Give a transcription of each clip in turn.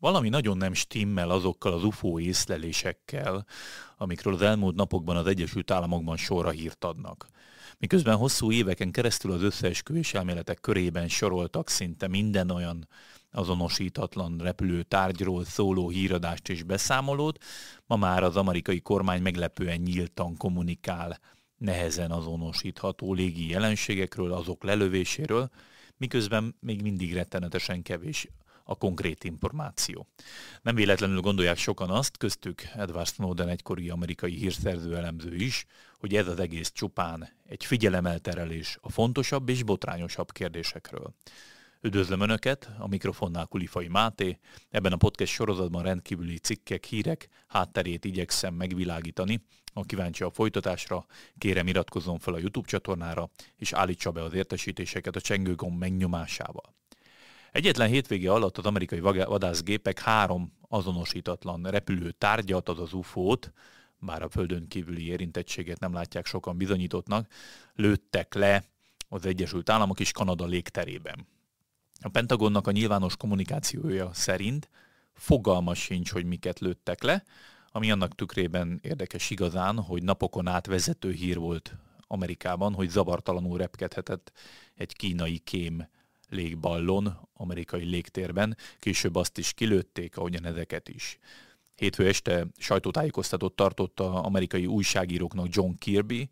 Valami nagyon nem stimmel azokkal az UFO észlelésekkel, amikről az elmúlt napokban az Egyesült Államokban sorra hírt adnak. Miközben hosszú éveken keresztül az összeesküvés elméletek körében soroltak szinte minden olyan azonosítatlan repülő tárgyról szóló híradást és beszámolót, ma már az amerikai kormány meglepően nyíltan kommunikál nehezen azonosítható légi jelenségekről, azok lelövéséről, miközben még mindig rettenetesen kevés a konkrét információ. Nem véletlenül gondolják sokan azt, köztük Edward Snowden egykori amerikai hírszerző elemző is, hogy ez az egész csupán egy figyelemelterelés a fontosabb és botrányosabb kérdésekről. Üdvözlöm Önöket, a mikrofonnál Kulifai Máté. Ebben a podcast sorozatban rendkívüli cikkek, hírek hátterét igyekszem megvilágítani. Ha kíváncsi a folytatásra, kérem iratkozzon fel a YouTube csatornára, és állítsa be az értesítéseket a csengőgomb megnyomásával. Egyetlen hétvége alatt az amerikai vadászgépek három azonosítatlan repülő tárgyat, azaz UFO-t, bár a földön kívüli érintettséget nem látják sokan bizonyítottnak, lőttek le az Egyesült Államok és Kanada légterében. A Pentagonnak a nyilvános kommunikációja szerint fogalma sincs, hogy miket lőttek le, ami annak tükrében érdekes igazán, hogy napokon át vezető hír volt Amerikában, hogy zavartalanul repkedhetett egy kínai kém légballon amerikai légtérben, később azt is kilőtték, ahogyan ezeket is. Hétfő este sajtótájékoztatót tartott az amerikai újságíróknak John Kirby,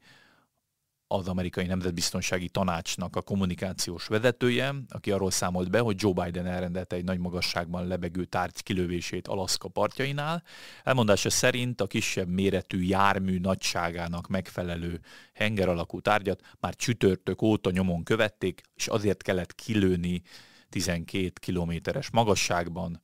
az amerikai nemzetbiztonsági tanácsnak a kommunikációs vezetője, aki arról számolt be, hogy Joe Biden elrendelte egy nagy magasságban lebegő tárgy kilövését Alaszka partjainál. Elmondása szerint a kisebb méretű jármű nagyságának megfelelő henger alakú tárgyat már csütörtök óta nyomon követték, és azért kellett kilőni 12 kilométeres magasságban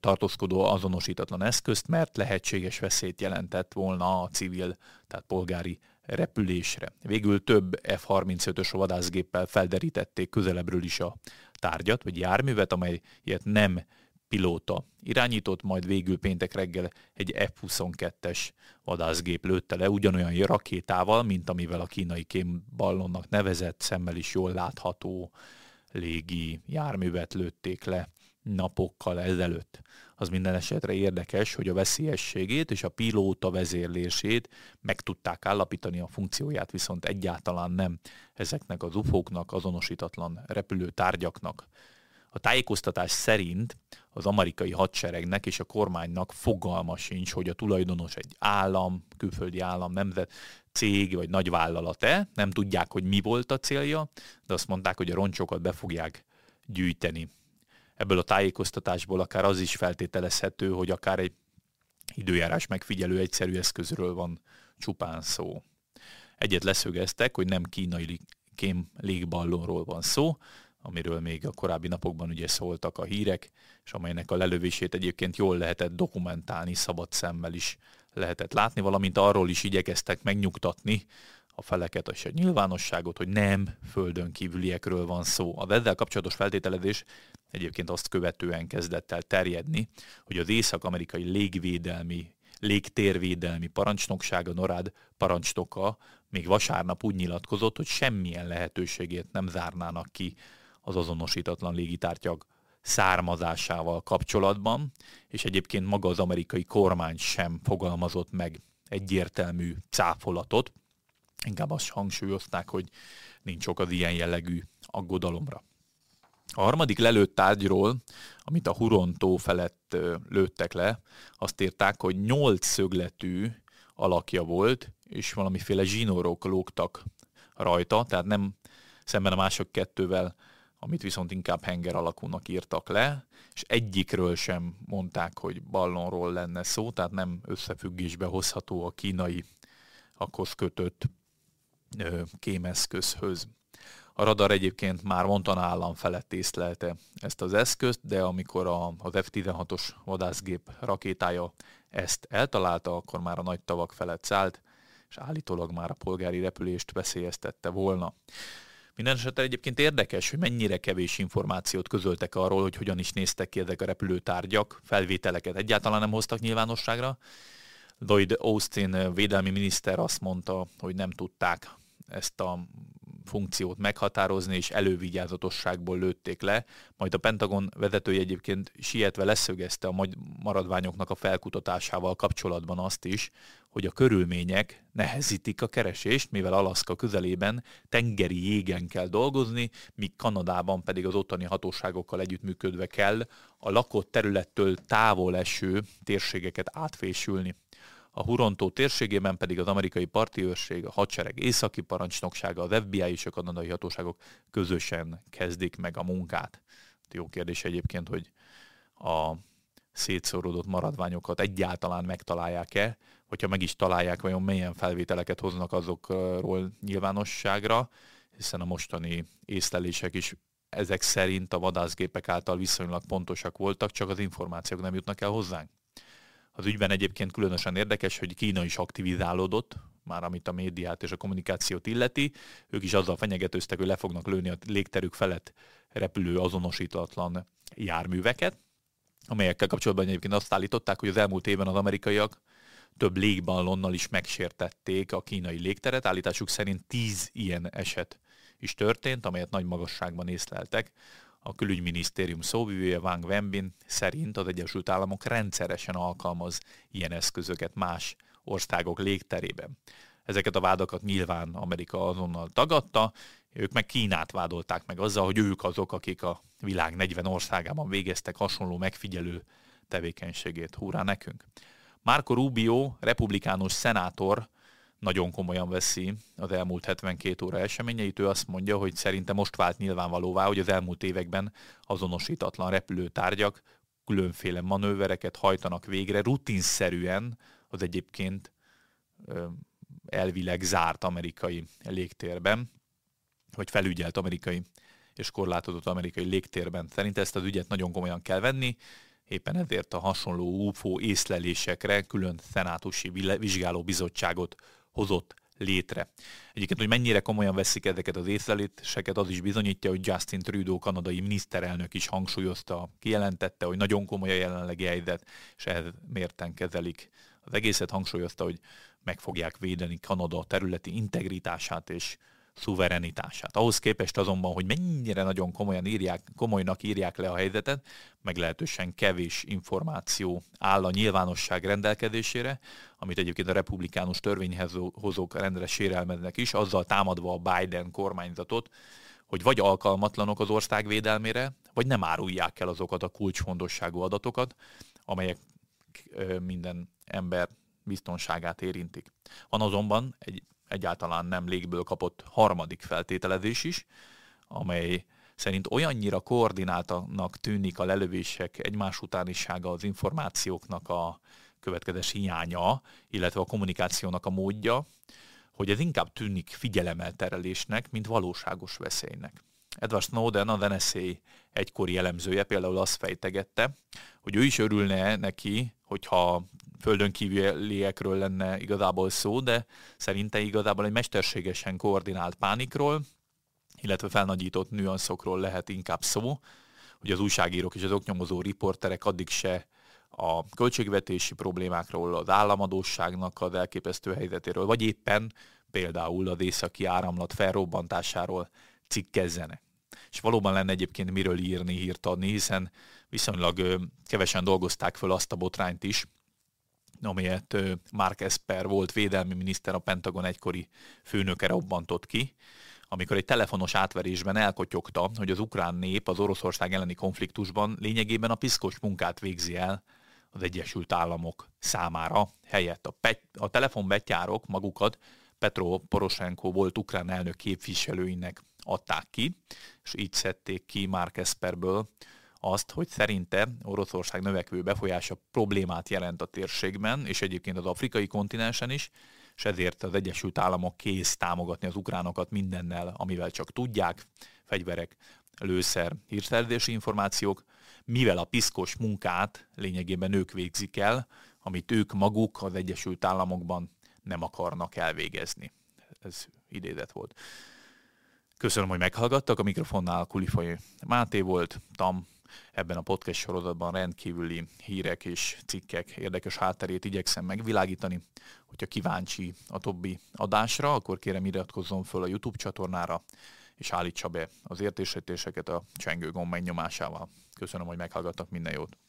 tartózkodó azonosítatlan eszközt, mert lehetséges veszélyt jelentett volna a civil, tehát polgári repülésre. Végül több F-35-ös vadászgéppel felderítették közelebbről is a tárgyat, vagy járművet, amelyet nem pilóta irányított, majd végül péntek reggel egy F-22-es vadászgép lőtte le ugyanolyan rakétával, mint amivel a kínai kémballonnak nevezett, szemmel is jól látható légi járművet lőtték le napokkal ezelőtt. Az minden esetre érdekes, hogy a veszélyességét és a pilóta vezérlését meg tudták állapítani, a funkcióját viszont egyáltalán nem ezeknek az ufóknak, azonosítatlan repülő tárgyaknak. A tájékoztatás szerint az amerikai hadseregnek és a kormánynak fogalma sincs, hogy a tulajdonos egy állam, külföldi állam, nemzet, cég vagy nagyvállalat-e, nem tudják, hogy mi volt a célja, de azt mondták, hogy a roncsokat be fogják gyűjteni ebből a tájékoztatásból akár az is feltételezhető, hogy akár egy időjárás megfigyelő egyszerű eszközről van csupán szó. Egyet leszögeztek, hogy nem kínai kém légballonról van szó, amiről még a korábbi napokban ugye szóltak a hírek, és amelynek a lelövését egyébként jól lehetett dokumentálni, szabad szemmel is lehetett látni, valamint arról is igyekeztek megnyugtatni a feleket és a nyilvánosságot, hogy nem földön kívüliekről van szó. A ezzel kapcsolatos feltételezés egyébként azt követően kezdett el terjedni, hogy az észak-amerikai légvédelmi, légtérvédelmi parancsnoksága, NORAD parancsnoka még vasárnap úgy nyilatkozott, hogy semmilyen lehetőségét nem zárnának ki az azonosítatlan légitárgyak származásával kapcsolatban, és egyébként maga az amerikai kormány sem fogalmazott meg egyértelmű cáfolatot, inkább azt hangsúlyozták, hogy nincs ok az ilyen jellegű aggodalomra. A harmadik lelőtt tárgyról, amit a Hurontó felett lőttek le, azt írták, hogy nyolc szögletű alakja volt, és valamiféle zsinórok lógtak rajta, tehát nem szemben a mások kettővel, amit viszont inkább henger alakúnak írtak le, és egyikről sem mondták, hogy ballonról lenne szó, tehát nem összefüggésbe hozható a kínai akhoz kötött kémeszközhöz. A radar egyébként már Montana állam felett észlelte ezt az eszközt, de amikor a, az F-16-os vadászgép rakétája ezt eltalálta, akkor már a nagy tavak felett szállt, és állítólag már a polgári repülést veszélyeztette volna. Minden esetre egyébként érdekes, hogy mennyire kevés információt közöltek arról, hogy hogyan is néztek ki ezek a repülőtárgyak, felvételeket egyáltalán nem hoztak nyilvánosságra. Lloyd Austin védelmi miniszter azt mondta, hogy nem tudták ezt a funkciót meghatározni, és elővigyázatosságból lőtték le, majd a Pentagon vezetője egyébként sietve leszögezte a maradványoknak a felkutatásával kapcsolatban azt is, hogy a körülmények nehezítik a keresést, mivel Alaszka közelében tengeri jégen kell dolgozni, míg Kanadában pedig az ottani hatóságokkal együttműködve kell a lakott területtől távol eső térségeket átfésülni. A Hurontó térségében pedig az amerikai parti őrség, a hadsereg északi parancsnoksága, az FBI és a kanadai hatóságok közösen kezdik meg a munkát. Jó kérdés egyébként, hogy a szétszorodott maradványokat egyáltalán megtalálják-e, hogyha meg is találják, vajon milyen felvételeket hoznak azokról nyilvánosságra, hiszen a mostani észlelések is ezek szerint a vadászgépek által viszonylag pontosak voltak, csak az információk nem jutnak el hozzánk. Az ügyben egyébként különösen érdekes, hogy Kína is aktivizálódott, már amit a médiát és a kommunikációt illeti. Ők is azzal fenyegetőztek, hogy le fognak lőni a légterük felett repülő azonosítatlan járműveket, amelyekkel kapcsolatban egyébként azt állították, hogy az elmúlt évben az amerikaiak több légballonnal is megsértették a kínai légteret. Állításuk szerint tíz ilyen eset is történt, amelyet nagy magasságban észleltek. A külügyminisztérium szóvivője Wang Wenbin szerint az Egyesült Államok rendszeresen alkalmaz ilyen eszközöket más országok légterében. Ezeket a vádakat nyilván Amerika azonnal tagadta, ők meg Kínát vádolták meg azzal, hogy ők azok, akik a világ 40 országában végeztek hasonló megfigyelő tevékenységét. Húrá nekünk! Marco Rubio, republikánus szenátor, nagyon komolyan veszi az elmúlt 72 óra eseményeit. Ő azt mondja, hogy szerinte most vált nyilvánvalóvá, hogy az elmúlt években azonosítatlan repülőtárgyak különféle manővereket hajtanak végre, rutinszerűen az egyébként elvileg zárt amerikai légtérben, vagy felügyelt amerikai és korlátozott amerikai légtérben. Szerint ezt az ügyet nagyon komolyan kell venni, éppen ezért a hasonló UFO észlelésekre külön szenátusi vizsgálóbizottságot hozott létre. Egyébként, hogy mennyire komolyan veszik ezeket az észleléseket, az is bizonyítja, hogy Justin Trudeau kanadai miniszterelnök is hangsúlyozta, kijelentette, hogy nagyon komoly a jelenlegi helyzet, és ehhez mérten kezelik. Az egészet hangsúlyozta, hogy meg fogják védeni Kanada területi integritását és szuverenitását. Ahhoz képest azonban, hogy mennyire nagyon komolyan írják, komolynak írják le a helyzetet, meglehetősen kevés információ áll a nyilvánosság rendelkezésére, amit egyébként a republikánus törvényhozók rendre sérelmeznek is, azzal támadva a Biden kormányzatot, hogy vagy alkalmatlanok az ország védelmére, vagy nem árulják el azokat a kulcsfontosságú adatokat, amelyek minden ember biztonságát érintik. Van azonban egy egyáltalán nem légből kapott harmadik feltételezés is, amely szerint olyannyira koordináltanak tűnik a lelövések egymás utánisága az információknak a következés hiánya, illetve a kommunikációnak a módja, hogy ez inkább tűnik figyelemelterelésnek, mint valóságos veszélynek. Edward Snowden, a NSA egykori elemzője például azt fejtegette, hogy ő is örülne neki, hogyha földön kívüliekről lenne igazából szó, de szerinte igazából egy mesterségesen koordinált pánikról, illetve felnagyított nüanszokról lehet inkább szó, hogy az újságírók és az oknyomozó riporterek addig se a költségvetési problémákról, az államadóságnak az elképesztő helyzetéről, vagy éppen például az északi áramlat felrobbantásáról cikkezzenek. És valóban lenne egyébként miről írni, hírt adni, hiszen viszonylag kevesen dolgozták föl azt a botrányt is, amelyet Mark Esper volt védelmi miniszter, a Pentagon egykori főnöke robbantott ki, amikor egy telefonos átverésben elkotyogta, hogy az ukrán nép az Oroszország elleni konfliktusban lényegében a piszkos munkát végzi el az Egyesült Államok számára helyett. A, pet, a telefonbetyárok magukat Petro Poroshenko volt ukrán elnök képviselőinek adták ki, és így szedték ki Mark Esperből azt, hogy szerinte Oroszország növekvő befolyása problémát jelent a térségben, és egyébként az afrikai kontinensen is, és ezért az Egyesült Államok kész támogatni az ukránokat mindennel, amivel csak tudják, fegyverek, lőszer, hírszerzési információk, mivel a piszkos munkát lényegében ők végzik el, amit ők maguk az Egyesült Államokban nem akarnak elvégezni. Ez idézet volt. Köszönöm, hogy meghallgattak. A mikrofonnál Kulifai Máté volt, Tam ebben a podcast sorozatban rendkívüli hírek és cikkek érdekes hátterét igyekszem megvilágítani. Hogyha kíváncsi a többi adásra, akkor kérem iratkozzon föl a YouTube csatornára, és állítsa be az értésítéseket a csengő gomb megnyomásával. Köszönöm, hogy meghallgattak minden jót!